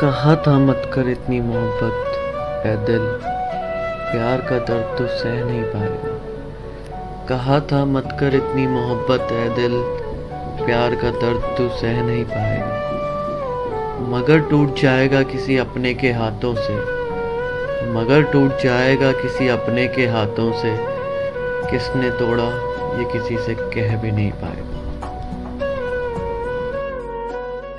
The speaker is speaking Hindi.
कहा था मत कर इतनी मोहब्बत। है दिल, प्यार का दर्द तो सह नहीं पाएगा। कहा था मत कर इतनी मोहब्बत है दिल, प्यार का दर्द तो सह नहीं पाएगा। मगर टूट जाएगा किसी अपने के हाथों से। मगर टूट जाएगा किसी अपने के हाथों से। किसने तोड़ा, ये किसी से कह भी नहीं पाएगा।